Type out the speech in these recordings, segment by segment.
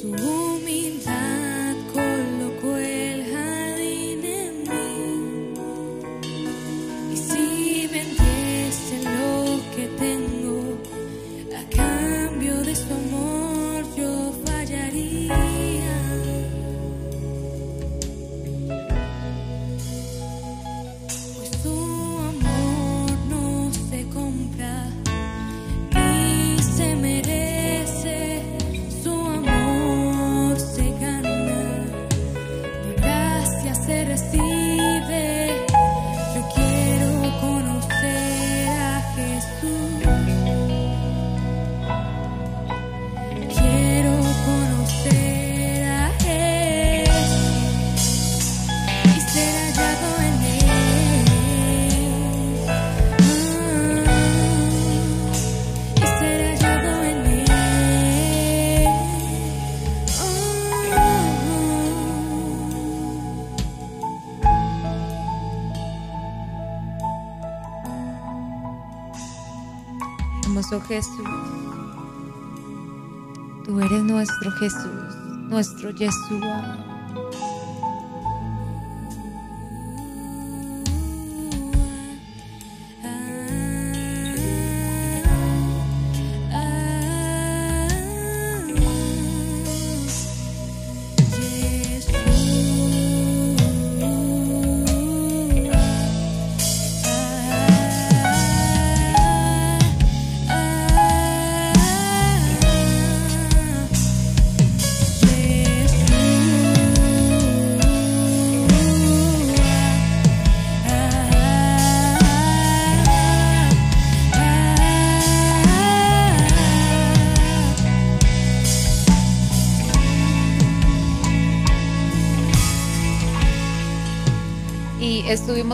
So Jesús. Tú eres nuestro Jesús, nuestro Yeshua.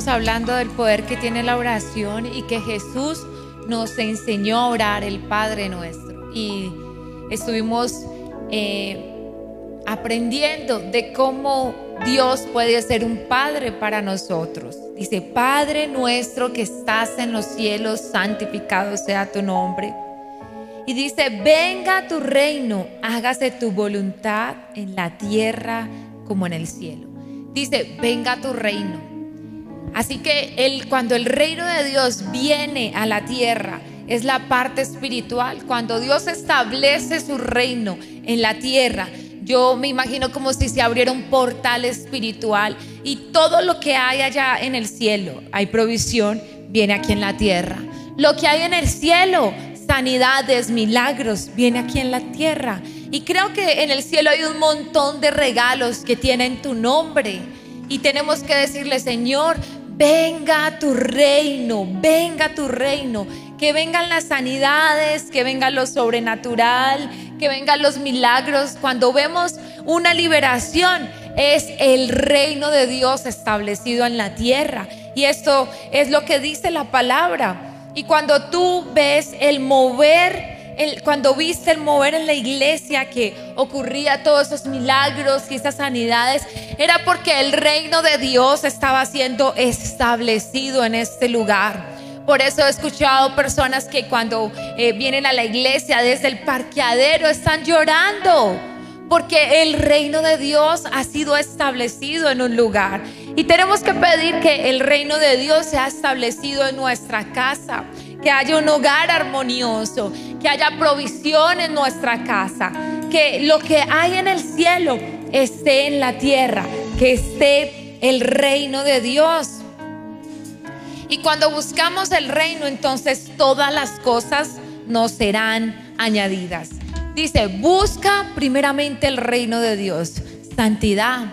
Hablando del poder que tiene la oración y que Jesús nos enseñó a orar el Padre nuestro. Y estuvimos eh, aprendiendo de cómo Dios puede ser un Padre para nosotros. Dice, Padre nuestro que estás en los cielos, santificado sea tu nombre. Y dice, venga tu reino, hágase tu voluntad en la tierra como en el cielo. Dice, venga tu reino. Así que el, cuando el reino de Dios viene a la tierra, es la parte espiritual. Cuando Dios establece su reino en la tierra, yo me imagino como si se abriera un portal espiritual y todo lo que hay allá en el cielo, hay provisión, viene aquí en la tierra. Lo que hay en el cielo, sanidades, milagros, viene aquí en la tierra. Y creo que en el cielo hay un montón de regalos que tienen tu nombre. Y tenemos que decirle, Señor, venga tu reino, venga tu reino, que vengan las sanidades, que venga lo sobrenatural, que vengan los milagros. Cuando vemos una liberación, es el reino de Dios establecido en la tierra. Y esto es lo que dice la palabra. Y cuando tú ves el mover cuando viste el mover en la iglesia que ocurría todos esos milagros y esas sanidades, era porque el reino de Dios estaba siendo establecido en este lugar. Por eso he escuchado personas que cuando eh, vienen a la iglesia desde el parqueadero están llorando. Porque el reino de Dios ha sido establecido en un lugar. Y tenemos que pedir que el reino de Dios sea establecido en nuestra casa que haya un hogar armonioso, que haya provisión en nuestra casa, que lo que hay en el cielo esté en la tierra, que esté el reino de Dios. Y cuando buscamos el reino, entonces todas las cosas nos serán añadidas. Dice, busca primeramente el reino de Dios, santidad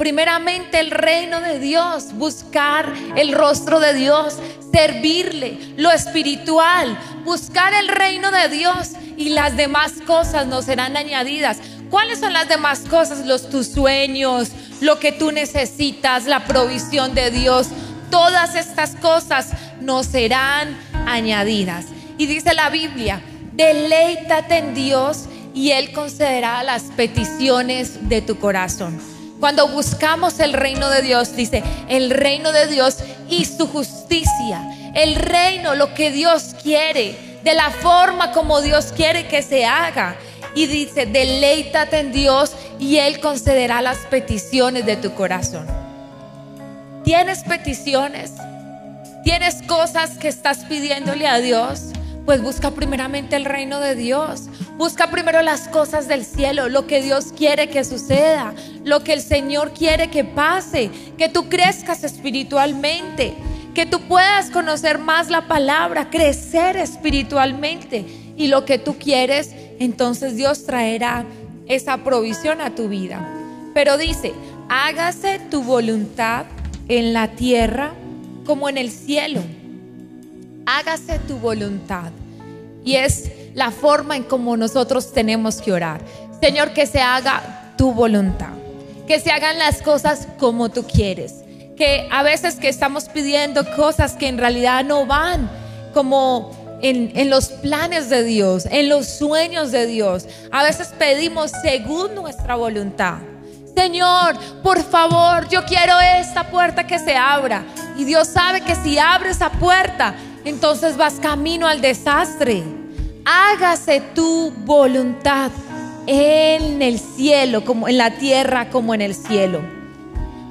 primeramente el reino de Dios, buscar el rostro de Dios, servirle, lo espiritual, buscar el reino de Dios y las demás cosas nos serán añadidas. ¿Cuáles son las demás cosas? Los tus sueños, lo que tú necesitas, la provisión de Dios. Todas estas cosas nos serán añadidas. Y dice la Biblia, deleítate en Dios y Él concederá las peticiones de tu corazón. Cuando buscamos el reino de Dios, dice, el reino de Dios y su justicia, el reino, lo que Dios quiere, de la forma como Dios quiere que se haga. y dice, deleítate en Dios y Él concederá las peticiones de tu corazón. ¿Tienes peticiones? ¿Tienes cosas que estás pidiéndole a Dios? Pues busca primeramente el reino de Dios. Busca primero las cosas del cielo, lo que Dios quiere que suceda, lo que el Señor quiere que pase, que tú crezcas espiritualmente, que tú puedas conocer más la palabra, crecer espiritualmente. Y lo que tú quieres, entonces Dios traerá esa provisión a tu vida. Pero dice, hágase tu voluntad en la tierra como en el cielo. Hágase tu voluntad. Y es la forma en como nosotros tenemos que orar. Señor, que se haga tu voluntad. Que se hagan las cosas como tú quieres. Que a veces que estamos pidiendo cosas que en realidad no van como en, en, los planes de Dios, en los sueños de Dios. A veces pedimos según nuestra voluntad. Señor, por favor, yo quiero esta puerta que se abra. Y Dios sabe que si abre esa puerta, entonces vas camino al desastre. Hágase tu voluntad en el cielo, como en la tierra, como en el cielo.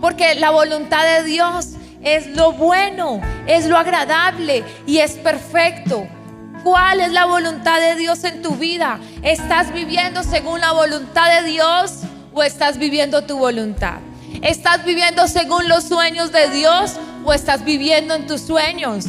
Porque la voluntad de Dios es lo bueno, es lo agradable y es perfecto. ¿Cuál es la voluntad de Dios en tu vida? ¿Estás viviendo según la voluntad de Dios o estás viviendo tu voluntad? ¿Estás viviendo según los sueños de Dios o estás viviendo en tus sueños?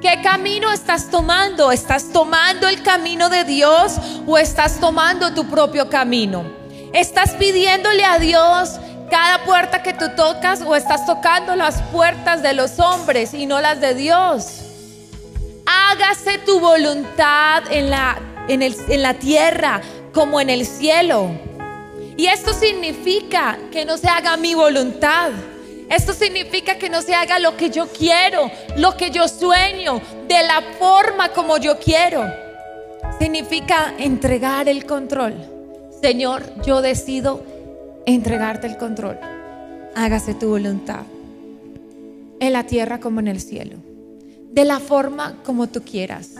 ¿Qué camino estás tomando? ¿Estás tomando el camino de Dios o estás tomando tu propio camino? ¿Estás pidiéndole a Dios cada puerta que tú tocas o estás tocando las puertas de los hombres y no las de Dios? Hágase tu voluntad en la, en, en la tierra como en el cielo. Y esto significa que no se haga mi voluntad esto significa que no se haga lo que yo quiero, lo que yo sueño, de la forma como yo quiero. Significa entregar el control. Señor, yo decido entregarte el control. Hágase tu voluntad. En la tierra como en el cielo. De la forma como tú quieras.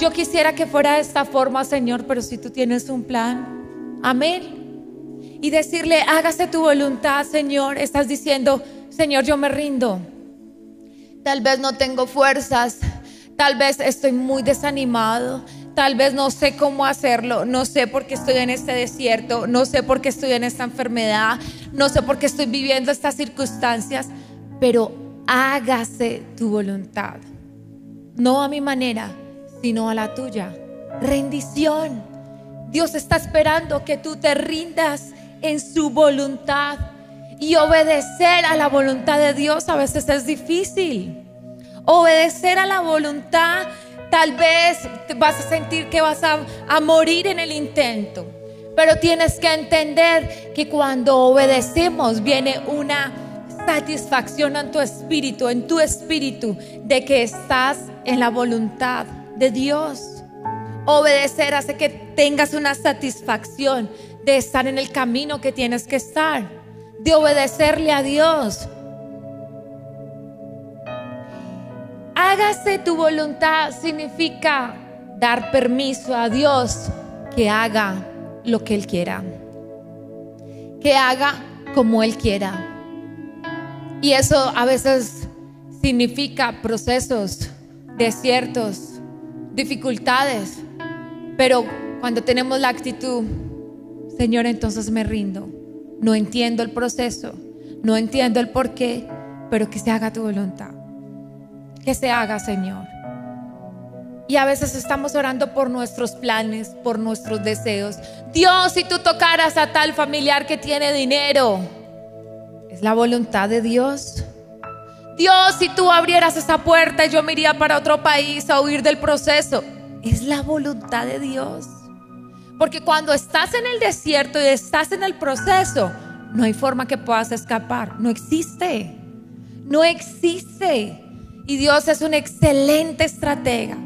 Yo quisiera que fuera de esta forma, Señor, pero si tú tienes un plan, amén y decirle, hágase tu voluntad, Señor, estás diciendo, Señor, yo me rindo. Tal vez no tengo fuerzas, tal vez estoy muy desanimado, tal vez no sé cómo hacerlo, no sé por qué estoy en este desierto, no sé por qué estoy en esta enfermedad, no sé por qué estoy viviendo estas circunstancias, pero hágase tu voluntad. No a mi manera, sino a la tuya. Rendición. Dios está esperando que tú te rindas en su voluntad. Y obedecer a la voluntad de Dios a veces es difícil. Obedecer a la voluntad, tal vez vas a sentir que vas a, a morir en el intento. Pero tienes que entender que cuando obedecemos viene una satisfacción en tu espíritu, en tu espíritu, de que estás en la voluntad de Dios. Obedecer hace que tengas una satisfacción de estar en el camino que tienes que estar, de obedecerle a Dios. Hágase tu voluntad significa dar permiso a Dios que haga lo que Él quiera, que haga como Él quiera. Y eso a veces significa procesos, desiertos, dificultades, pero cuando tenemos la actitud Señor, entonces me rindo. No entiendo el proceso, no entiendo el por qué, pero que se haga tu voluntad. Que se haga, Señor. Y a veces estamos orando por nuestros planes, por nuestros deseos. Dios, si tú tocaras a tal familiar que tiene dinero, es la voluntad de Dios. Dios, si tú abrieras esa puerta, yo me iría para otro país a huir del proceso. Es la voluntad de Dios. Porque cuando estás en el desierto y estás en el proceso, no hay forma que puedas escapar. No existe. No existe. Y Dios es un excelente estratega.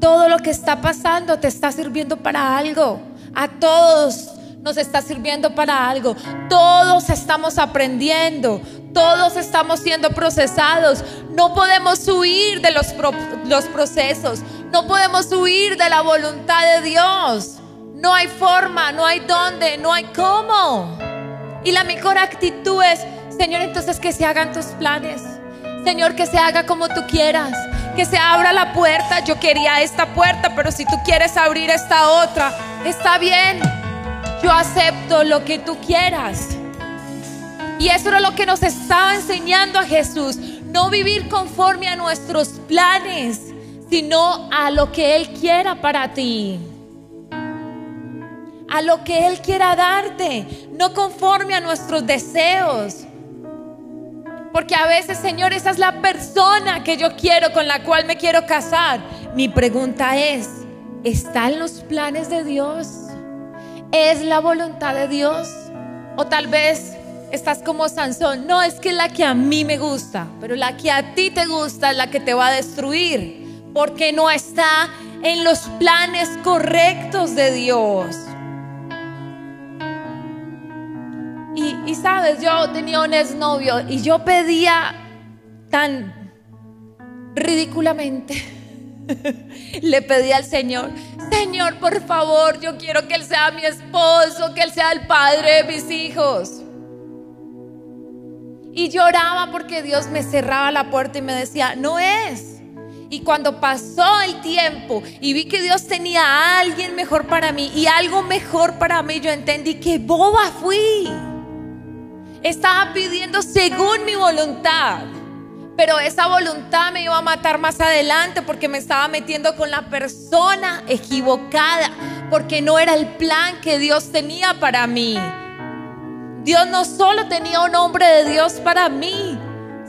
Todo lo que está pasando te está sirviendo para algo. A todos nos está sirviendo para algo. Todos estamos aprendiendo. Todos estamos siendo procesados. No podemos huir de los, los procesos. No podemos huir de la voluntad de Dios. No hay forma, no hay dónde, no hay cómo. Y la mejor actitud es, Señor, entonces que se hagan tus planes. Señor, que se haga como tú quieras. Que se abra la puerta. Yo quería esta puerta, pero si tú quieres abrir esta otra, está bien. Yo acepto lo que tú quieras. Y eso era lo que nos estaba enseñando a Jesús. No vivir conforme a nuestros planes, sino a lo que Él quiera para ti. A lo que Él quiera darte, no conforme a nuestros deseos. Porque a veces, Señor, esa es la persona que yo quiero, con la cual me quiero casar. Mi pregunta es, ¿está en los planes de Dios? ¿Es la voluntad de Dios? O tal vez estás como Sansón. No, es que la que a mí me gusta, pero la que a ti te gusta es la que te va a destruir. Porque no está en los planes correctos de Dios. Y, sabes, yo tenía un exnovio y yo pedía tan ridículamente. Le pedí al Señor, Señor, por favor, yo quiero que Él sea mi esposo, que Él sea el padre de mis hijos. Y lloraba porque Dios me cerraba la puerta y me decía, no es. Y cuando pasó el tiempo y vi que Dios tenía a alguien mejor para mí y algo mejor para mí, yo entendí que boba fui. Estaba pidiendo según mi voluntad. Pero esa voluntad me iba a matar más adelante porque me estaba metiendo con la persona equivocada, porque no era el plan que Dios tenía para mí. Dios no solo tenía un hombre de Dios para mí,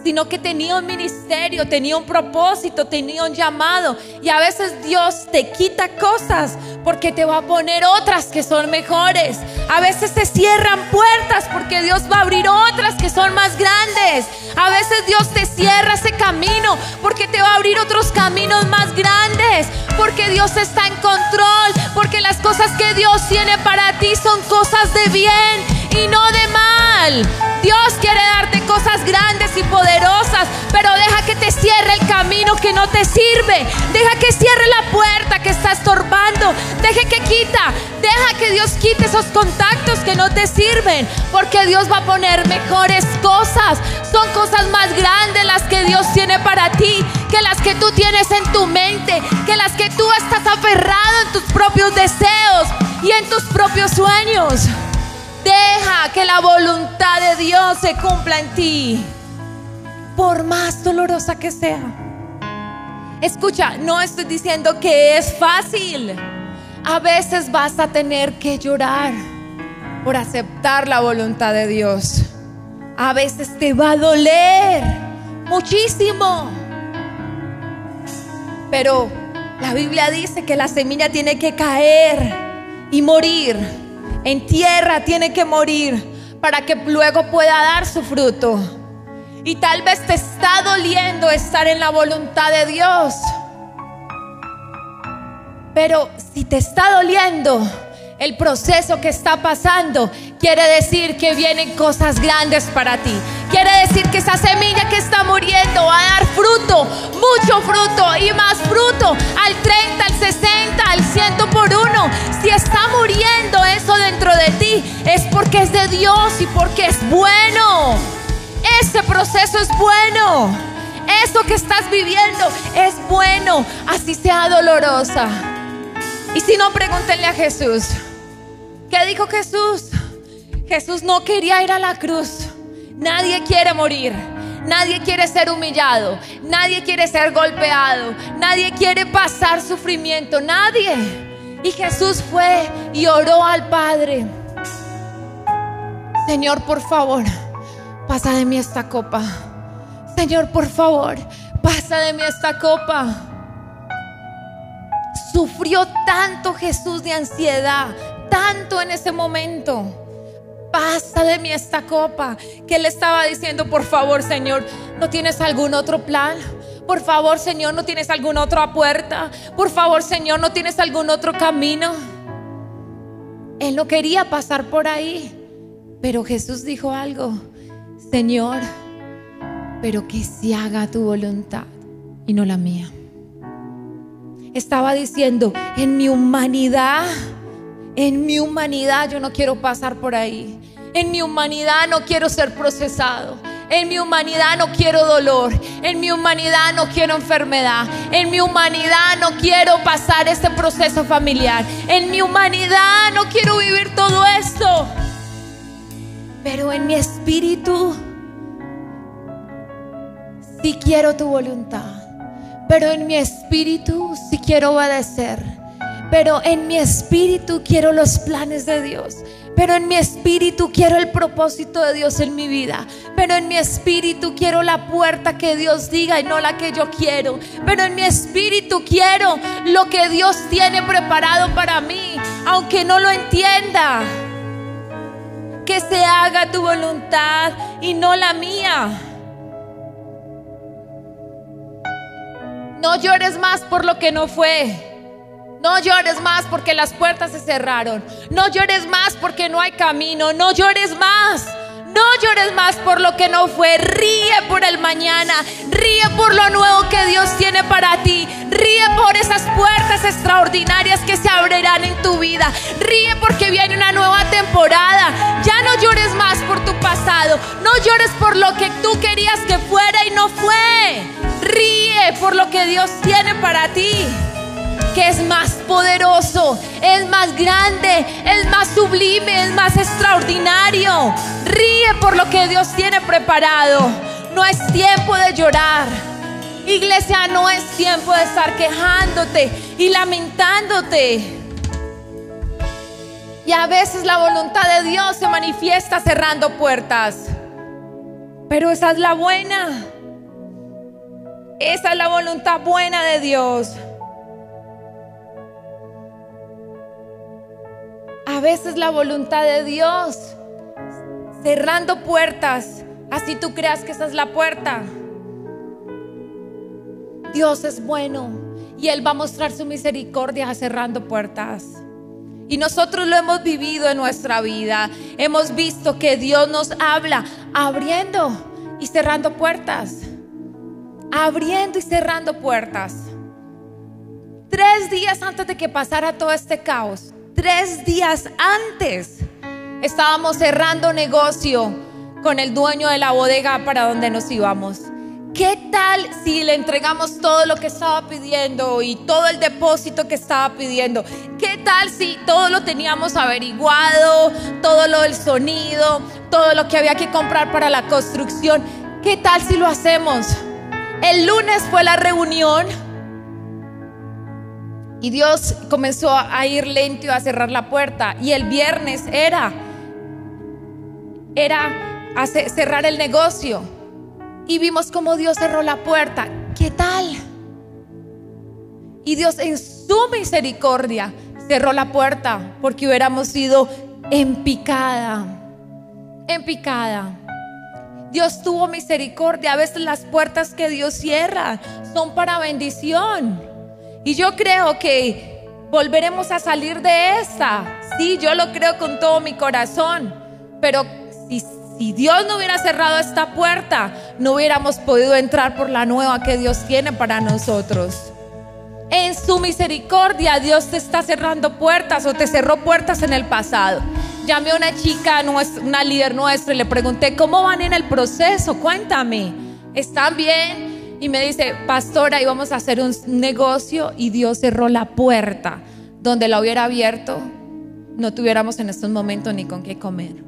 sino que tenía un ministerio, tenía un propósito, tenía un llamado. Y a veces Dios te quita cosas porque te va a poner otras que son mejores. A veces se cierran puertas porque Dios va a abrir otras que son más grandes. A veces Dios te cierra ese camino porque te va a abrir otros caminos más grandes. Porque Dios está en control. Porque las cosas que Dios tiene para ti son cosas de bien y no de mal. Dios quiere darte cosas grandes y poderosas, pero deja que te cierre el camino que no te sirve. Deja que cierre la puerta que está estorbando. Deja que quita. Deja que Dios quite esos contactos que no te sirven, porque Dios va a poner mejores cosas. Son cosas más grandes las que Dios tiene para ti, que las que tú tienes en tu mente, que las que tú estás aferrado en tus propios deseos y en tus propios sueños. Deja que la voluntad de Dios se cumpla en ti, por más dolorosa que sea. Escucha, no estoy diciendo que es fácil. A veces vas a tener que llorar por aceptar la voluntad de Dios. A veces te va a doler muchísimo. Pero la Biblia dice que la semilla tiene que caer y morir en tierra tiene que morir para que luego pueda dar su fruto. Y tal vez te está doliendo estar en la voluntad de Dios. Pero si te está doliendo, el proceso que está pasando quiere decir que vienen cosas grandes para ti. Quiere decir que esa semilla que está muriendo va a dar fruto, mucho fruto y más fruto al 30, al 60, al 100 por uno. Si está muriendo eso dentro de ti, es porque es de Dios y porque es bueno. Ese proceso es bueno. Eso que estás viviendo es bueno, así sea dolorosa. Y si no, pregúntenle a Jesús. ¿Qué dijo Jesús? Jesús no quería ir a la cruz. Nadie quiere morir. Nadie quiere ser humillado. Nadie quiere ser golpeado. Nadie quiere pasar sufrimiento. Nadie. Y Jesús fue y oró al Padre. Señor, por favor, pasa de mí esta copa. Señor, por favor, pasa de mí esta copa. Sufrió tanto Jesús de ansiedad, tanto en ese momento. Pasa de mí esta copa. Que él estaba diciendo, por favor, Señor, ¿no tienes algún otro plan? Por favor, Señor, ¿no tienes alguna otra puerta? Por favor, Señor, ¿no tienes algún otro camino? Él no quería pasar por ahí. Pero Jesús dijo algo, Señor, pero que se haga tu voluntad y no la mía. Estaba diciendo, en mi humanidad En mi humanidad yo no quiero pasar por ahí. En mi humanidad no quiero ser procesado. En mi humanidad no quiero dolor. En mi humanidad no quiero enfermedad. En mi humanidad no quiero pasar este proceso familiar. En mi humanidad no quiero vivir todo esto. Pero en mi espíritu sí quiero tu voluntad. Pero en mi espíritu sí quiero obedecer. Pero en mi espíritu quiero los planes de Dios. Pero en mi espíritu quiero el propósito de Dios en mi vida. Pero en mi espíritu quiero la puerta que Dios diga y no la que yo quiero. Pero en mi espíritu quiero lo que Dios tiene preparado para mí, aunque no lo entienda. Que se haga tu voluntad y no la mía. No llores más por lo que no fue. No llores más porque las puertas se cerraron. No llores más porque no hay camino. No llores más. No llores más por lo que no fue. Ríe por el mañana. Ríe por lo nuevo que Dios tiene para ti. Ríe por esas puertas extraordinarias que se abrirán en tu vida. Ríe porque viene una nueva temporada. Ya no llores más por tu pasado. No llores por lo que tú querías que fuera y no fue. Ríe por lo que Dios tiene para ti que es más poderoso, es más grande, es más sublime, es más extraordinario. Ríe por lo que Dios tiene preparado. No es tiempo de llorar. Iglesia, no es tiempo de estar quejándote y lamentándote. Y a veces la voluntad de Dios se manifiesta cerrando puertas. Pero esa es la buena. Esa es la voluntad buena de Dios. Veces la voluntad de Dios, cerrando puertas, así tú creas que esa es la puerta. Dios es bueno y Él va a mostrar su misericordia cerrando puertas. Y nosotros lo hemos vivido en nuestra vida. Hemos visto que Dios nos habla abriendo y cerrando puertas. Abriendo y cerrando puertas. Tres días antes de que pasara todo este caos, tres días antes estábamos cerrando negocio con el dueño de la bodega para donde nos íbamos. ¿Qué tal si le entregamos todo lo que estaba pidiendo y todo el depósito que estaba pidiendo? ¿Qué tal si todo lo teníamos averiguado, todo lo del sonido, todo lo que había que comprar para la construcción? ¿Qué tal si lo hacemos? El lunes fue la reunión y Dios comenzó a ir lento a cerrar la puerta. Y el viernes era, era cerrar el negocio. Y vimos cómo Dios cerró la puerta. ¿Qué tal? Y Dios en su misericordia cerró la puerta porque hubiéramos sido en picada. En picada. Dios tuvo misericordia. A veces las puertas que Dios cierra son para bendición. Y yo creo que volveremos a salir de esta. Sí, yo lo creo con todo mi corazón. Pero si, si Dios no hubiera cerrado esta puerta, no hubiéramos podido entrar por la nueva que Dios tiene para nosotros. En su misericordia Dios te está cerrando puertas o te cerró puertas en el pasado. Llamé a una chica, una líder nuestra, y le pregunté, ¿cómo van en el proceso? Cuéntame, ¿están bien? Y me dice, pastora, íbamos a hacer un negocio y Dios cerró la puerta. Donde la hubiera abierto, no tuviéramos en estos momentos ni con qué comer.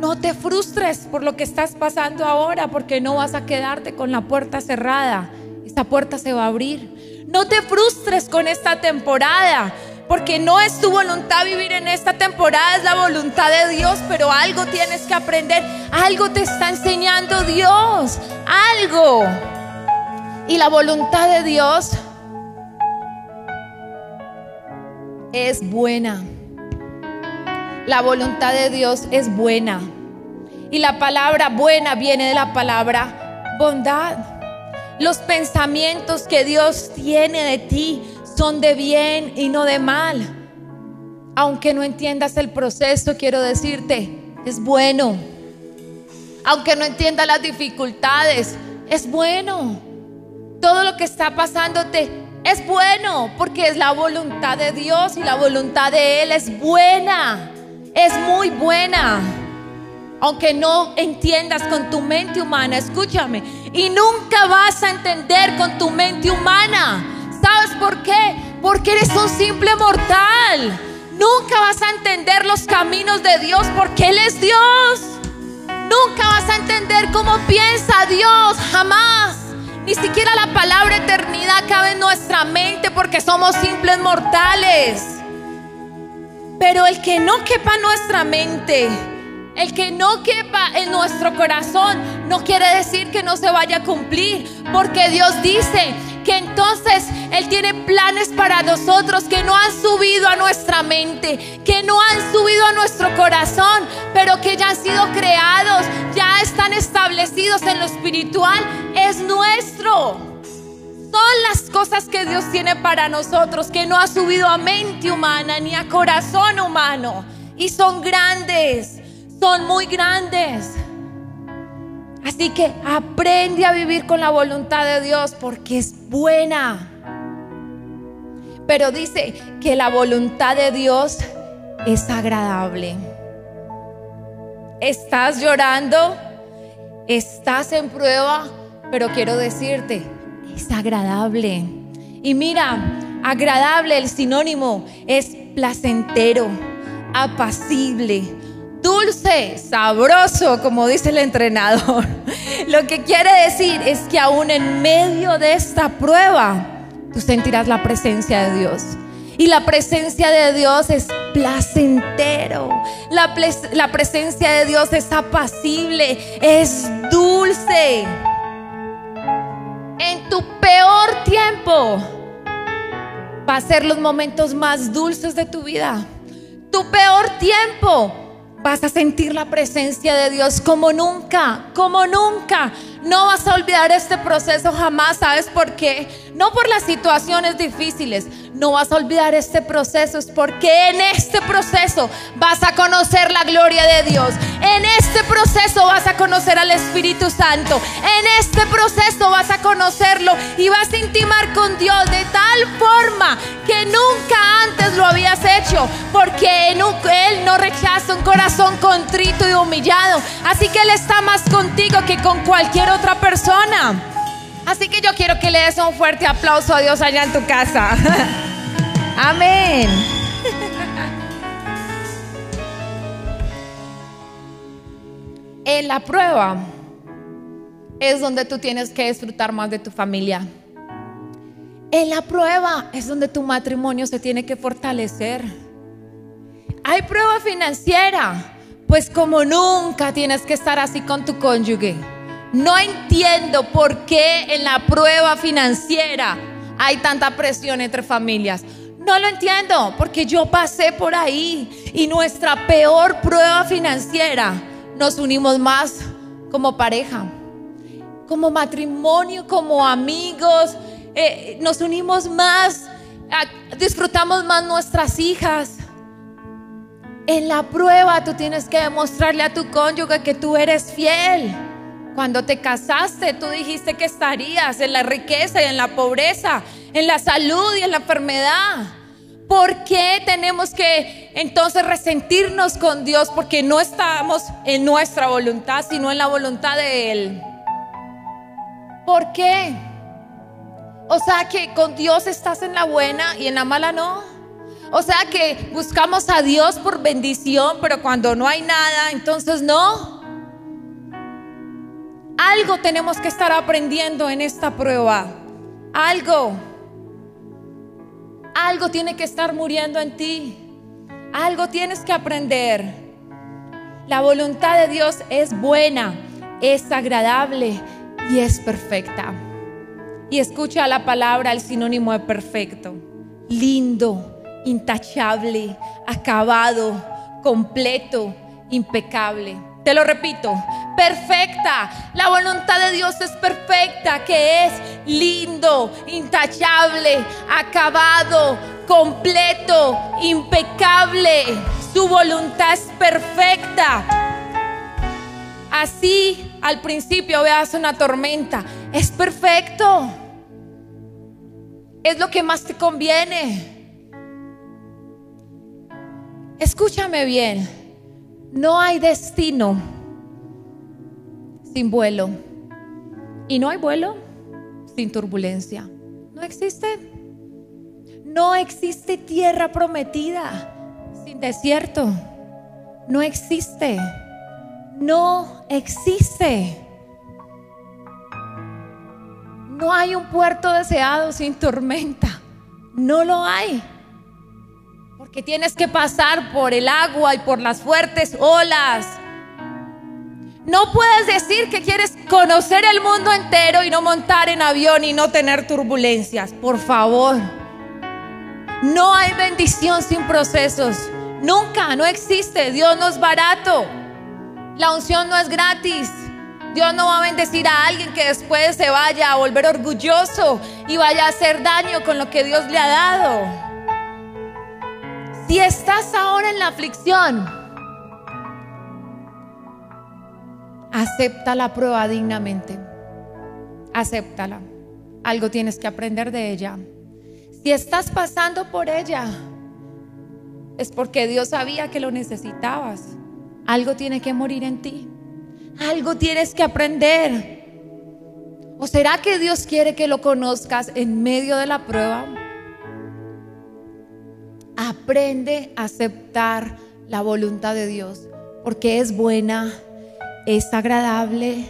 No te frustres por lo que estás pasando ahora, porque no vas a quedarte con la puerta cerrada. Esta puerta se va a abrir. No te frustres con esta temporada. Porque no es tu voluntad vivir en esta temporada, es la voluntad de Dios, pero algo tienes que aprender, algo te está enseñando Dios, algo. Y la voluntad de Dios es buena. La voluntad de Dios es buena. Y la palabra buena viene de la palabra bondad. Los pensamientos que Dios tiene de ti son de bien y no de mal. Aunque no entiendas el proceso, quiero decirte, es bueno. Aunque no entiendas las dificultades, es bueno. Todo lo que está pasándote Es bueno porque es la voluntad de Dios y la voluntad de Él es buena. Es muy buena. Aunque no entiendas con tu mente humana, escúchame. Y nunca vas a entender con tu mente humana. ¿Sabes por qué? Porque eres un simple mortal. Nunca vas a entender los caminos de Dios porque Él es Dios. Nunca vas a entender cómo piensa Dios, jamás. Ni siquiera la palabra eternidad cabe en nuestra mente porque somos simples mortales. Pero el que no quepa en nuestra mente, el que no quepa en nuestro corazón, no quiere decir que no se vaya a cumplir, porque Dios dice que entonces Él tiene planes para nosotros que no han subido a nuestra mente, que no han subido a nuestro corazón, pero que ya han sido creados, ya están establecidos en lo espiritual, es nuestro. Son las cosas que Dios tiene para nosotros, que no ha subido a mente humana ni a corazón humano. Y son grandes, son muy grandes. Así que aprende a vivir con la voluntad de Dios porque es buena. Pero dice que la voluntad de Dios es agradable. Estás llorando, estás en prueba, pero quiero decirte, es agradable. Y mira, agradable, el sinónimo es placentero, apacible, dulce, sabroso, como dice el entrenador. Lo que quiere decir es que aún en medio de esta prueba, tú sentirás la presencia de Dios. Y la presencia de Dios es placentero. La, la, presencia de Dios es apacible, es dulce. En tu peor tiempo va a ser los momentos más dulces de tu vida. Tu peor tiempo vas a sentir la presencia de Dios como nunca, como nunca. No vas a olvidar este proceso jamás. ¿Sabes por qué? No por las situaciones difíciles. No vas a olvidar este proceso. Es porque en este proceso vas a conocer la gloria de Dios. En este proceso vas a conocer al Espíritu Santo. En este proceso vas a conocerlo y vas a intimar con Dios de tal forma que nunca antes lo habías hecho. Porque Él no rechaza un corazón contrito y humillado. Así que Él está más contigo que con cualquier otra persona. Así que yo quiero que le des un fuerte aplauso a Dios allá en tu casa. Amén. en la prueba es donde tú tienes que disfrutar más de tu familia. En la prueba es donde tu matrimonio se tiene que fortalecer. Hay prueba financiera, pues como nunca tienes que estar así con tu cónyuge. No entiendo por qué en la prueba financiera hay tanta presión entre familias. No lo entiendo, porque yo pasé por ahí y nuestra peor prueba financiera nos unimos más como pareja, como matrimonio, como amigos, eh, nos unimos más, disfrutamos más nuestras hijas. En la prueba tú tienes que demostrarle a tu cónyuge que tú eres fiel. Cuando te casaste, tú dijiste que estarías en la riqueza y en la pobreza, en la salud y en la enfermedad. ¿Por qué tenemos que entonces resentirnos con Dios? Porque no estamos en nuestra voluntad, sino en la voluntad de Él. ¿Por qué? O sea que con Dios estás en la buena y en la mala no. O sea que buscamos a Dios por bendición, pero cuando no hay nada, entonces no. Algo tenemos que estar aprendiendo en esta prueba. Algo. Algo tiene que estar muriendo en ti. Algo tienes que aprender. La voluntad de Dios es buena, es agradable y es perfecta. Y escucha la palabra, el sinónimo de perfecto. Lindo, intachable, acabado, completo, impecable. Te lo repito, perfecta. La voluntad de Dios es perfecta, que es lindo, intachable, acabado, completo, impecable. Su voluntad es perfecta. Así al principio veas una tormenta. Es perfecto. es lo que más te conviene. Escúchame bien, no hay destino sin vuelo y no hay vuelo sin turbulencia. No existe. No existe tierra prometida sin desierto. No existe. No existe. No hay un puerto deseado sin tormenta. No lo hay. Porque tienes que pasar por el agua y por las fuertes olas. No puedes decir que quieres conocer el mundo entero y no montar en avión y no tener turbulencias. Por favor. No hay bendición sin procesos. Nunca, no existe. Dios no es barato. La unción no es gratis. Dios no va a bendecir a alguien que después se vaya a volver orgulloso y vaya a hacer daño con lo que Dios le ha dado. Si estás ahora en la aflicción, acepta la prueba dignamente. Acéptala. Algo tienes que aprender de ella. Si estás pasando por ella, es porque Dios sabía que lo necesitabas. Algo tiene que morir en ti. Algo tienes que aprender. ¿O será que Dios quiere que lo conozcas en medio de la prueba? Aprende a aceptar la voluntad de Dios, porque es buena, es agradable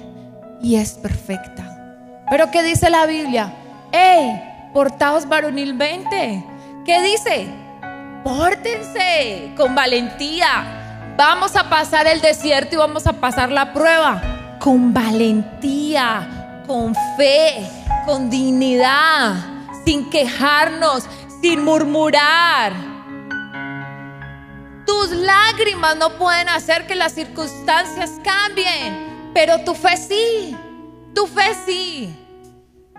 y es perfecta. Pero ¿qué dice la Biblia? ¡Ey! Portaos varonilmente. ¿Qué dice? Pórtense con valentía Vamos a pasar el desierto y vamos a pasar la prueba con valentía, con fe, con dignidad, sin quejarnos, sin murmurar. Tus lágrimas no pueden hacer que las circunstancias cambien, pero tu fe sí, tu fe sí.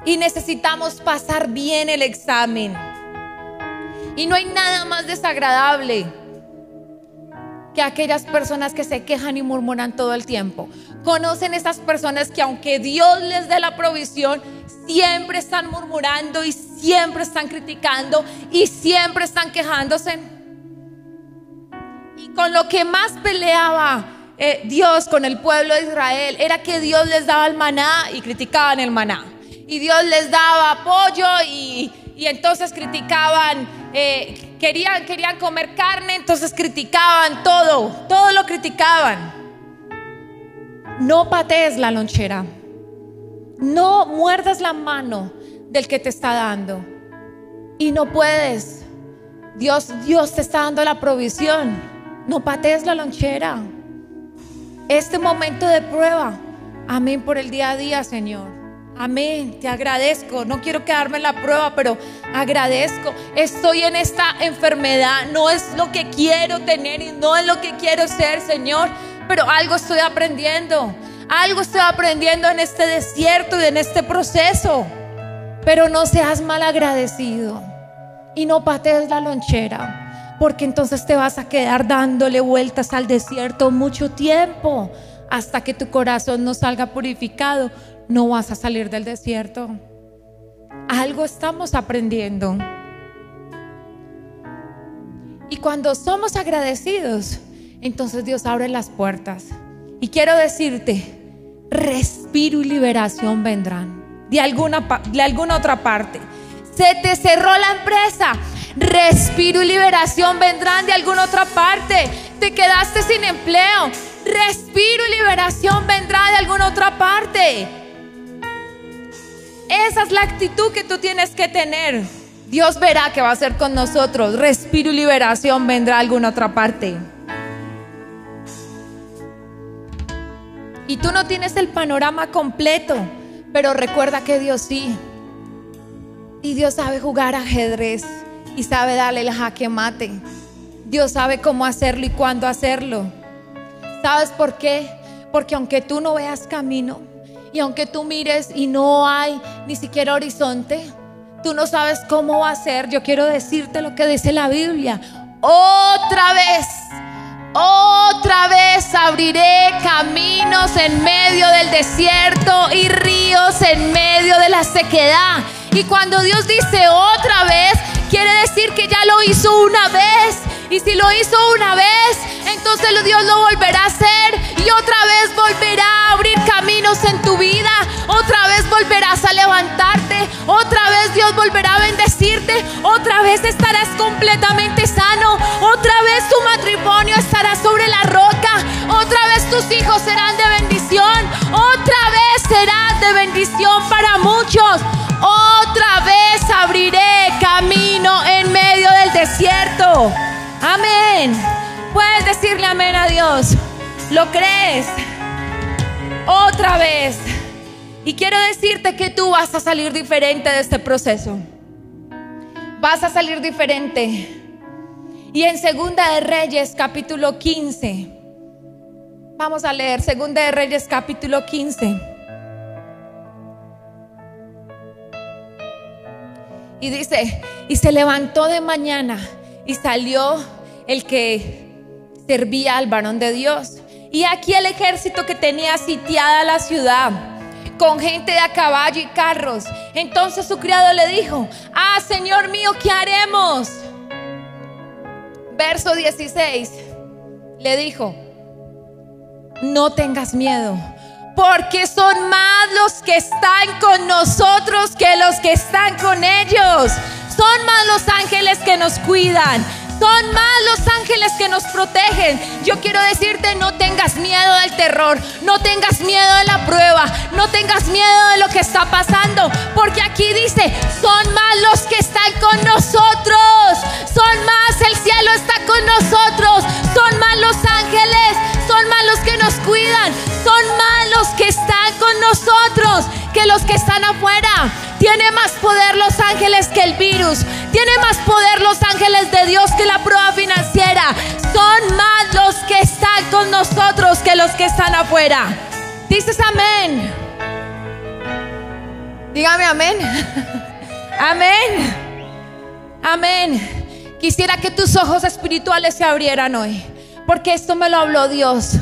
Y necesitamos pasar bien el examen. Y no hay nada más desagradable que aquellas personas que se quejan y murmuran todo el tiempo. Conocen esas personas que aunque Dios les dé la provisión, siempre están murmurando y siempre están criticando y siempre están quejándose. Con lo que más peleaba eh, Dios con el pueblo de Israel era que Dios les daba el maná y criticaban el maná. Y Dios les daba pollo y, y entonces criticaban eh, querían, querían comer carne, entonces criticaban todo, todo lo criticaban. No patees la lonchera, no muerdas la mano del que te está dando. Y no puedes. Dios, Dios te está dando la provisión. No patees la lonchera. Este momento de prueba. Amén por el día a día, Señor. Amén, te agradezco. No quiero quedarme en la prueba, pero agradezco. Estoy en esta enfermedad. No es lo que quiero tener y no es lo que quiero ser, Señor. Pero algo estoy aprendiendo. Algo estoy aprendiendo en este desierto y en este proceso. Pero no seas mal agradecido y no patees la lonchera, porque entonces te vas a quedar dándole vueltas al desierto mucho tiempo hasta que tu corazón no salga purificado no vas a salir del desierto. Algo estamos aprendiendo. Y cuando somos agradecidos, entonces Dios abre las puertas. Y quiero decirte, respiro y liberación vendrán de alguna, de alguna otra parte. Se te cerró la empresa, respiro y liberación vendrán de alguna otra parte. Te quedaste sin empleo, respiro y liberación vendrá de alguna otra parte. Esa es la actitud que tú tienes que tener. Dios verá que va a hacer con nosotros. Respiro y liberación vendrá a alguna otra parte. Y tú no tienes el panorama completo, pero recuerda que Dios sí. Y Dios sabe jugar ajedrez y sabe darle el jaque mate. Dios sabe cómo hacerlo y cuándo hacerlo. ¿Sabes por qué? Porque aunque tú no veas camino, y aunque tú mires y no hay ni siquiera horizonte, tú no sabes cómo va a ser. Yo quiero decirte lo que dice la Biblia. Otra vez, otra vez abriré caminos en medio del desierto y ríos en medio de la sequedad. Y cuando Dios dice otra lo hizo una vez. Y si lo hizo una vez, entonces Dios lo volverá a hacer. Y otra vez volverá a abrir caminos en tu vida. Otra vez volverás a levantarte. Otra vez Dios volverá a bendecirte. Otra vez estarás completamente sano. Otra vez tu matrimonio estará sobre la roca. Otra vez tus hijos serán de bendición. Otra vez serás de bendición para muchos. Otra vez abriré camino en medio del desierto. Amén. Puedes decirle amén a Dios. ¿Lo crees? Otra vez. Y quiero decirte que tú vas a salir diferente de este proceso. Vas a salir diferente. Y en Segunda de Reyes capítulo 15. Vamos a leer Segunda de Reyes capítulo 15. Y dice, y se levantó de mañana y salió el que servía al varón de Dios. Y aquí el ejército que tenía sitiada la ciudad con gente de a caballo y carros. Entonces su criado le dijo, ah, Señor mío, ¿qué haremos? Verso 16, le dijo, no tengas miedo, porque son más los que están con nosotros que los que están con ellos. Son más los ángeles que nos cuidan. Son más los ángeles que nos protegen. Yo quiero decirte, no tengas miedo del terror, no tengas miedo de la prueba, no tengas miedo de lo que está pasando, porque aquí dice, son más los que están con nosotros, son más, el cielo está con nosotros, son más los ángeles, son más los que nos cuidan, son más los que están con nosotros que los que están afuera. Tiene más poder los ángeles que el virus. Tiene más poder los ángeles de Dios que la prueba financiera. Son más los que están con nosotros que los que están afuera. Dices amén. Dígame amén. Amén. Amén. Quisiera que tus ojos espirituales se abrieran hoy. Porque esto me lo habló Dios.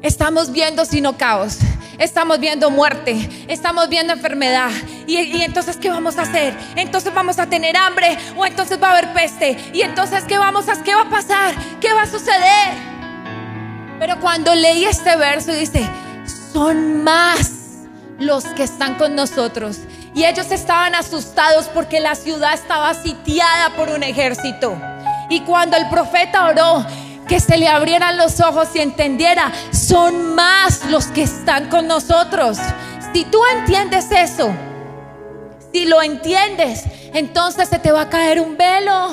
Estamos viendo sino caos estamos viendo muerte, estamos viendo enfermedad. Y, entonces, ¿qué vamos a hacer? Entonces vamos a tener hambre o entonces va a haber peste. Y entonces, ¿qué vamos a qué va a pasar? ¿Qué va a suceder? Pero cuando leí este verso dice, son más los que están con nosotros. Y ellos estaban asustados porque la ciudad estaba sitiada por un ejército. Y cuando el profeta oró, que se le abrieran los ojos y entendiera, son más los que están con nosotros. Si tú entiendes eso, si lo entiendes, entonces se te va a caer un velo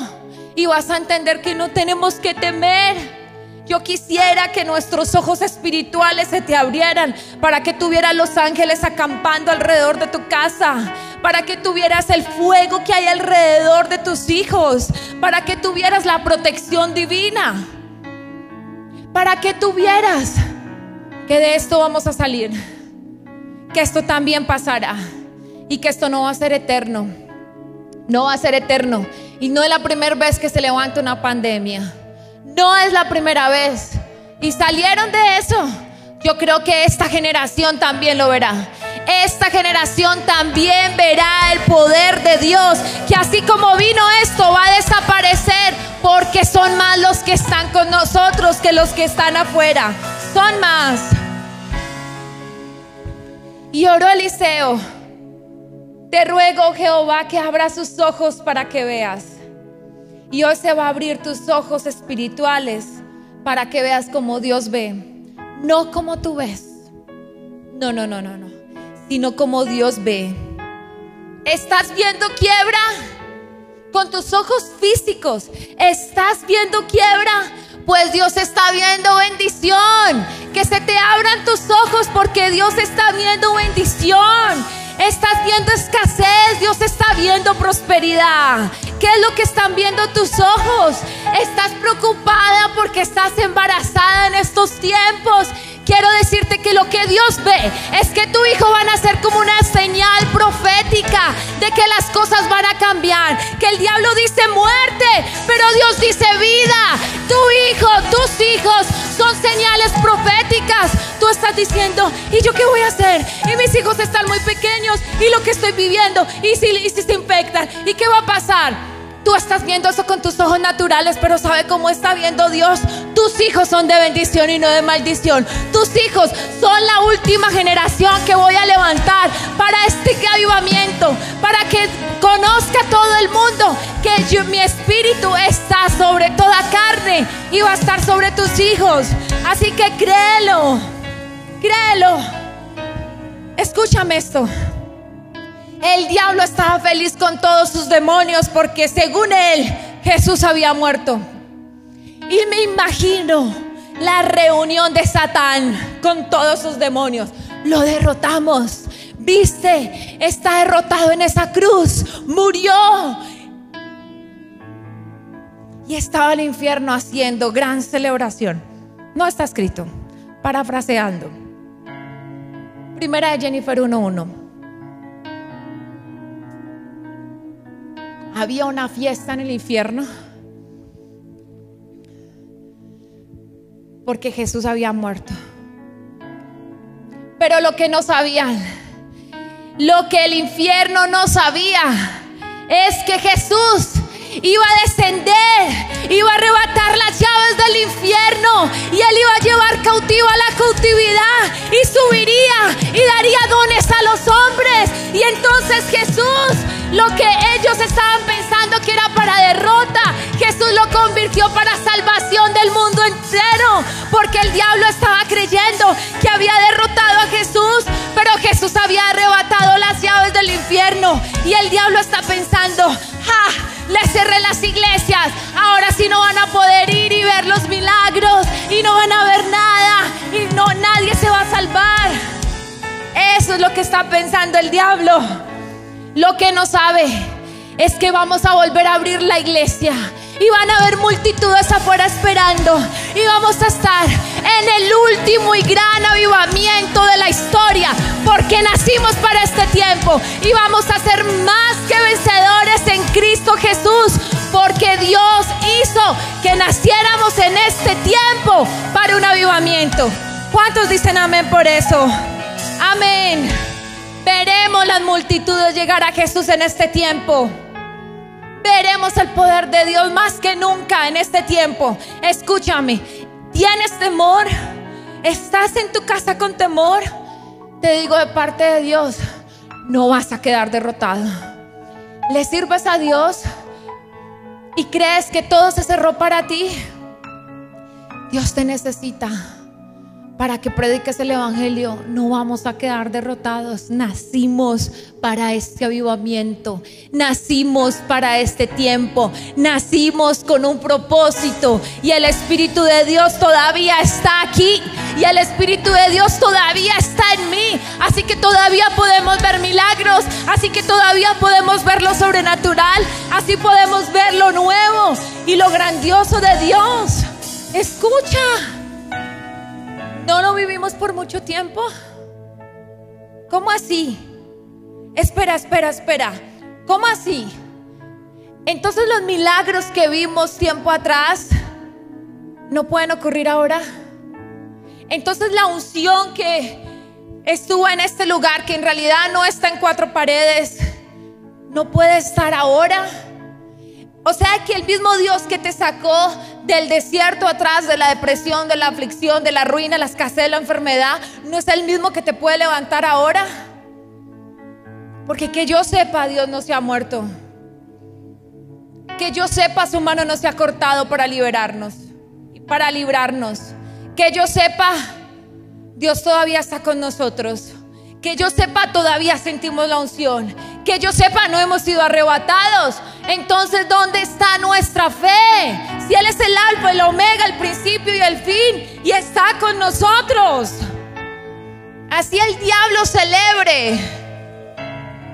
y vas a entender que no tenemos que temer. Yo quisiera que nuestros ojos espirituales se te abrieran para que tuvieras los ángeles acampando alrededor de tu casa, para que tuvieras el fuego que hay alrededor de tus hijos, para que tuvieras la protección divina para que tuvieras que de esto vamos a salir, que esto también pasará y que esto no va a ser eterno, no va a ser eterno. Y no es la primera vez que se levanta una pandemia, no es la primera vez. Y salieron de eso. Yo creo que esta generación también lo verá. Esta generación también verá el poder de Dios, que así como vino esto va a desaparecer porque son más los que están con nosotros que los que están afuera. Son más. Y oró Eliseo, te ruego Jehová que abra sus ojos para que veas. Y hoy se va a abrir tus ojos espirituales para que veas como Dios ve, no como tú ves. No, no, no, no, no, sino como Dios ve. ¿Estás viendo quiebra? con tus ojos físicos estás viendo quiebra, pues Dios está viendo bendición. Que se te abran tus ojos porque Dios está viendo bendición. Estás viendo escasez, Dios está viendo prosperidad. ¿Qué es lo que están viendo tus ojos? Estás preocupada porque estás embarazada en estos tiempos Quiero decirte que lo que Dios ve es que tu hijo va a ser como una señal profética de que las cosas van a cambiar. Que el diablo dice muerte, pero Dios dice vida. Tu hijo, tus hijos son señales proféticas. Tú estás diciendo, ¿y yo qué voy a hacer? Y mis hijos están muy pequeños y lo que estoy viviendo. ¿Y si, y si se infectan? ¿Y qué va a pasar? Tú estás viendo eso con tus ojos naturales, pero ¿sabe cómo está viendo Dios? Tus hijos son de bendición y no de maldición. Tus hijos son la última generación que voy a levantar para este avivamiento, para que conozca todo el mundo que mi espíritu está sobre toda carne y va a estar sobre tus hijos. Así que créelo, créelo. Escúchame esto. El diablo estaba feliz con todos sus demonios porque según él Jesús había muerto. Y me imagino la reunión de Satán con todos sus demonios. Lo derrotamos. Viste, está derrotado en esa cruz. Murió. Y estaba el infierno haciendo gran celebración. No está escrito. Parafraseando. Primera de Jennifer 1.1. había una fiesta en el infierno porque Jesús había muerto. Pero lo que no sabían, lo que el infierno no sabía, es que Jesús iba a descender, iba a arrebatar las llaves del infierno y él iba a llevar cautivo a la cautividad y subiría y daría dones a los hombres. Y entonces Jesús lo que ellos estaban pensando que era para derrota, Jesús lo convirtió para salvación del mundo entero. Porque el diablo estaba creyendo que había derrotado a Jesús, pero Jesús había arrebatado las llaves del infierno. Y el diablo está pensando, ¡ja! Le cerré las iglesias. Ahora sí no van a poder ir y ver los milagros. Y no van a ver nada. Y no, nadie se va a salvar. Eso es lo que está pensando el diablo. Lo que no sabe es que vamos a volver a abrir la iglesia. Y van a haber multitudes afuera esperando. Y vamos a estar en el último y gran avivamiento de la historia. Porque nacimos para este tiempo. Y vamos a ser más que vencedores en Cristo Jesús. Porque Dios hizo que naciéramos en este tiempo para un avivamiento. ¿Cuántos dicen amén por eso? Amén. Veremos las multitudes llegar a Jesús en este tiempo. Veremos el poder de Dios más que nunca en este tiempo. Escúchame, ¿tienes temor? ¿Estás en tu casa con temor? Te digo de parte de Dios, no vas a quedar derrotado. ¿Le sirves a Dios y crees que todo se cerró para ti? Dios te necesita para que prediques el Evangelio, no vamos a quedar derrotados. Nacimos para este avivamiento, nacimos para este tiempo, nacimos con un propósito y el Espíritu de Dios todavía está aquí y el Espíritu de Dios todavía está en mí. Así que todavía podemos ver milagros, así que todavía podemos ver lo sobrenatural, así podemos ver lo nuevo y lo grandioso de Dios. Escucha. ¿No lo vivimos por mucho tiempo? ¿Cómo así? Espera, espera, espera. ¿Cómo así? Entonces los milagros que vimos tiempo atrás no pueden ocurrir ahora. Entonces la unción que estuvo en este lugar, que en realidad no está en cuatro paredes, no puede estar ahora. O sea que el mismo Dios que te sacó del desierto atrás, de la depresión, de la aflicción, de la ruina, la escasez, la enfermedad, no es el mismo que te puede levantar ahora. Porque que yo sepa, Dios no se ha muerto. Que yo sepa, su mano no se ha cortado para liberarnos, para librarnos. Que yo sepa, Dios todavía está con nosotros. Que yo sepa, todavía sentimos la unción. Que yo sepa, no hemos sido arrebatados. Entonces, ¿dónde está nuestra fe? Si Él es el alfa, el omega, el principio y el fin, y está con nosotros. Así el diablo celebre.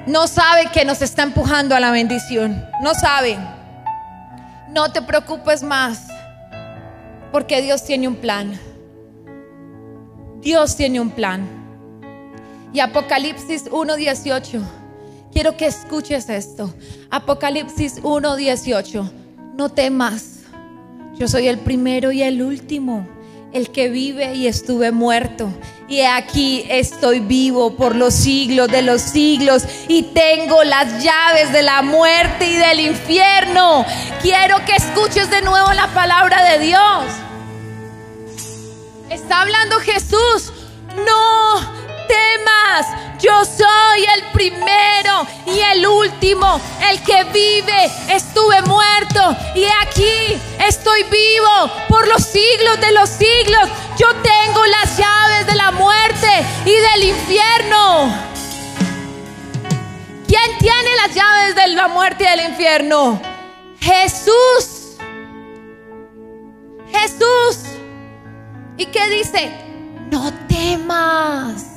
No sabe que nos está empujando a la bendición. No sabe. No te preocupes más. Porque Dios tiene un plan. Dios tiene un plan. Y Apocalipsis 1.18. Quiero que escuches esto. Apocalipsis 1.18. No temas. Yo soy el primero y el último, el que vive y estuve muerto. y aquí estoy vivo por los siglos de los siglos y tengo las llaves de la muerte y del infierno. Quiero que escuches de nuevo la palabra de Dios. Está hablando Jesús. No temas, yo soy el primero y el último, el que vive. Estuve muerto y aquí estoy vivo por los siglos de los siglos. Yo tengo las llaves de la muerte y del infierno. ¿Quién tiene las llaves de la muerte y del infierno? Jesús. Jesús. ¿Y qué dice? No temas.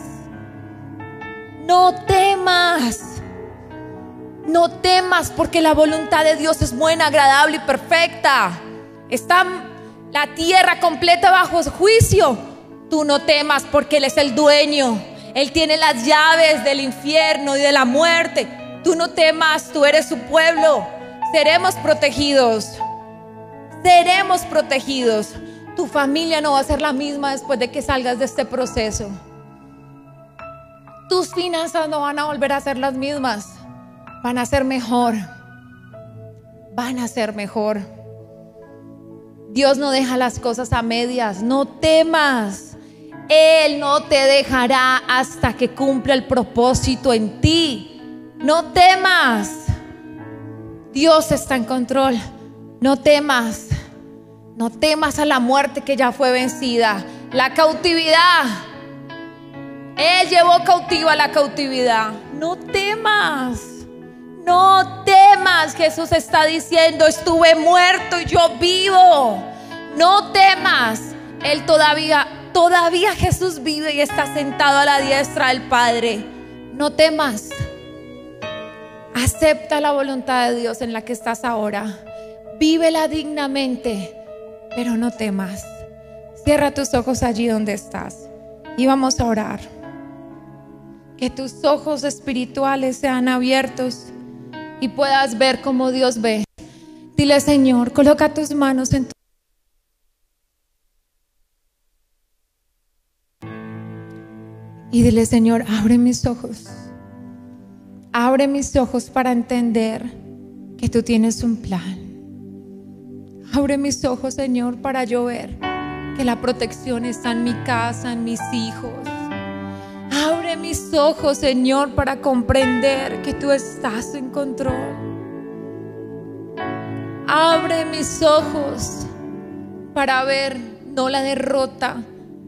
No temas. No temas porque la voluntad de Dios es buena, agradable y perfecta. Está la tierra completa bajo juicio. Tú no temas porque Él es el dueño. Él tiene las llaves del infierno y de la muerte. Tú no temas, tú eres su pueblo. Seremos protegidos. Seremos protegidos. Tu familia no va a ser la misma después de que salgas de este proceso. Tus finanzas no van a volver a ser las mismas. Van a ser mejor. Van a ser mejor. Dios no deja las cosas a medias. No temas. Él no te dejará hasta que cumpla el propósito en ti. No temas. Dios está en control. No temas. No temas a la muerte que ya fue vencida. La cautividad. Él llevó cautiva la cautividad. No temas. No temas. Jesús está diciendo, estuve muerto y yo vivo. No temas. Él todavía, todavía Jesús vive y está sentado a la diestra del Padre. No temas. Acepta la voluntad de Dios en la que estás ahora. Vívela dignamente pero no temas. Cierra tus ojos allí donde estás y vamos a orar. Que tus ojos espirituales sean abiertos y puedas ver como Dios ve. Dile, Señor, coloca tus manos en tu... Y dile, Señor, abre mis ojos. Abre mis ojos para entender que tú tienes un plan Abre mis ojos, Señor, para yo ver que la protección está en mi casa, en mis hijos. Abre mis ojos, Señor, para comprender que tú estás en control. Abre mis ojos para ver no la derrota,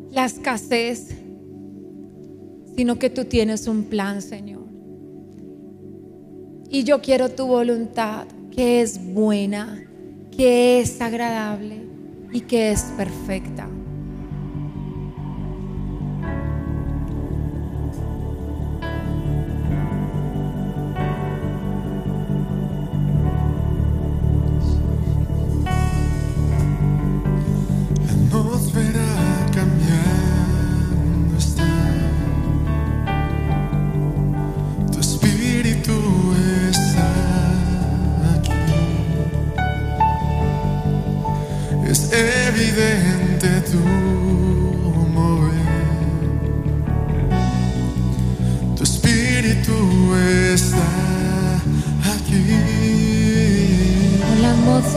la escasez, sino que tú tienes un plan, Señor. Y yo quiero tu voluntad, que es buena, que es agradable y que es perfecta.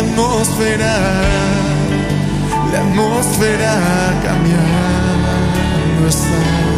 la atmósfera, la atmósfera cambiando está.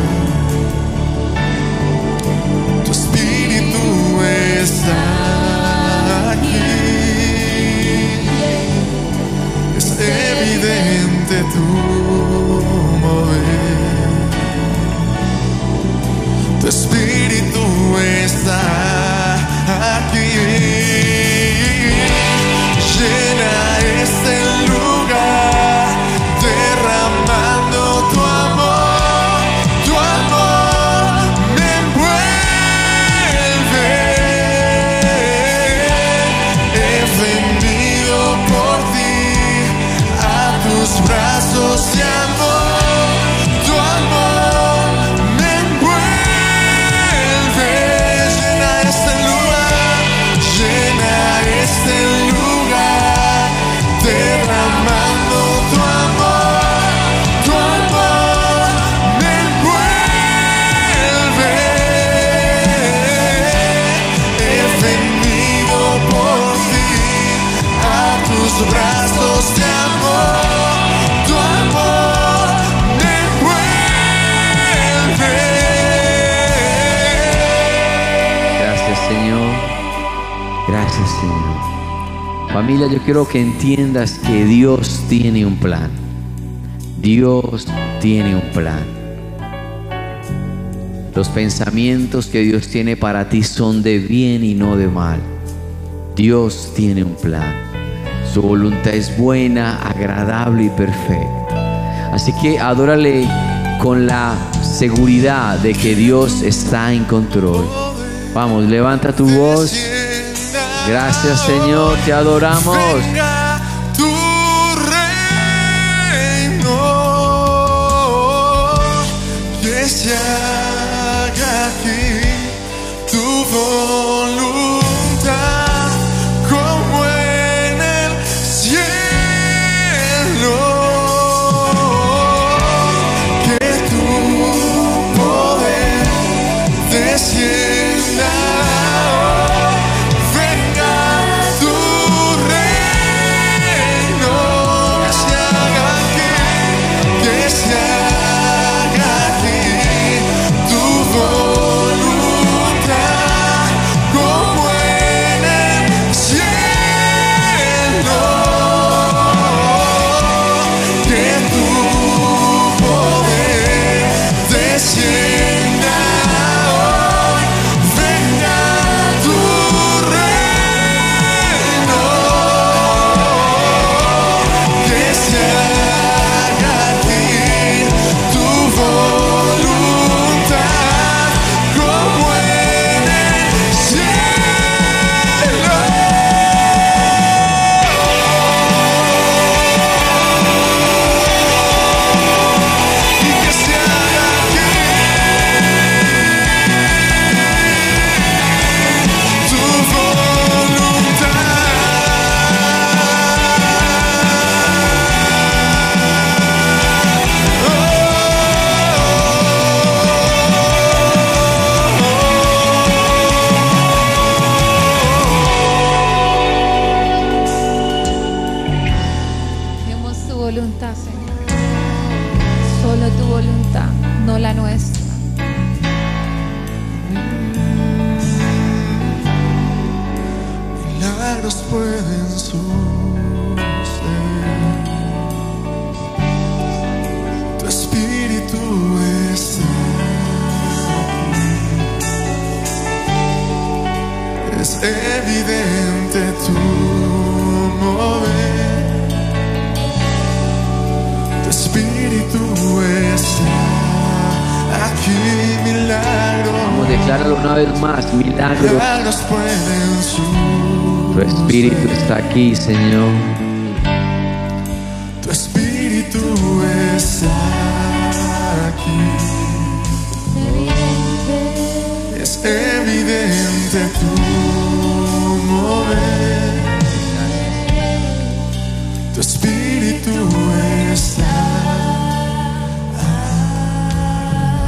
Familia, yo quiero que entiendas que Dios tiene un plan. Dios tiene un plan. Los pensamientos que Dios tiene para ti son de bien y no de mal. Dios tiene un plan. Su voluntad es buena, agradable y perfecta. Así que adórale con la seguridad de que Dios está en control. Vamos, levanta tu voz. Gracias Señor, te adoramos. ti, Señor. Tu espíritu está aquí. Es evidente tu mover. Tu espíritu está.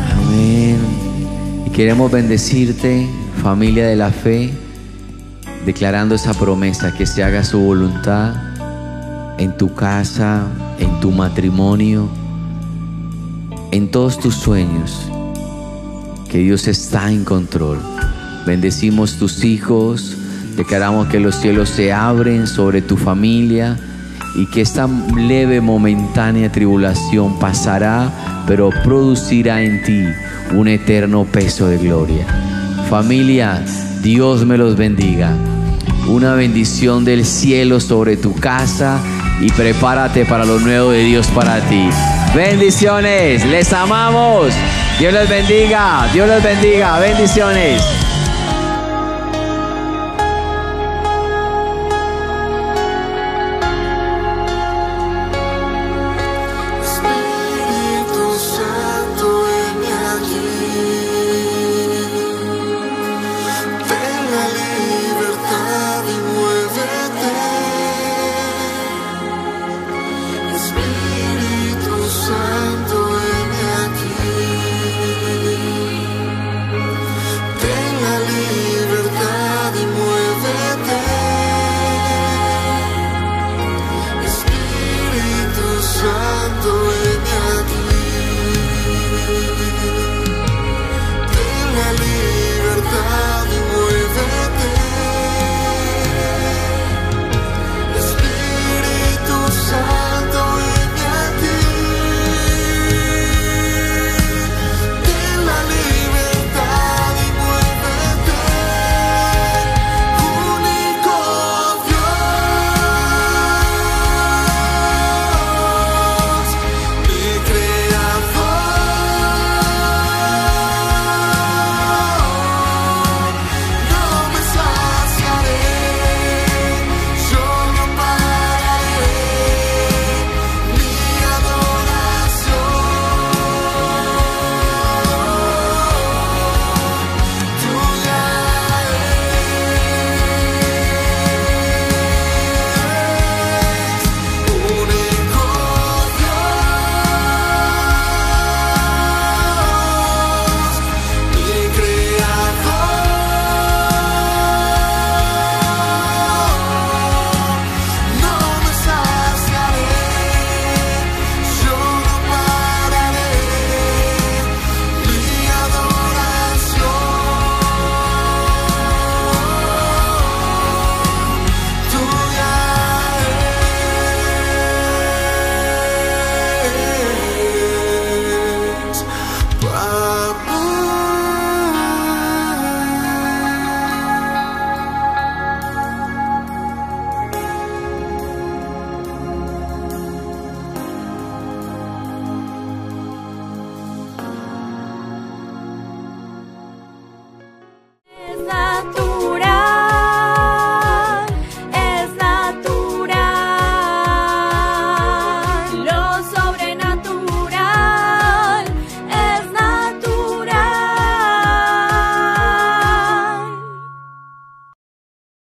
Aquí. Amén. Y queremos bendecirte, familia de la fe declarando esa promesa que se haga su voluntad en tu casa, en tu matrimonio, en todos tus sueños, que Dios está en control. Bendecimos tus hijos, declaramos que los cielos se abren sobre tu familia y que esta leve momentánea tribulación pasará, pero producirá en ti un eterno peso de gloria. Familia, Dios me los bendiga. Una bendición del cielo sobre tu casa y prepárate para lo nuevo de Dios para ti. Bendiciones, les amamos. Dios les bendiga, Dios les bendiga, bendiciones.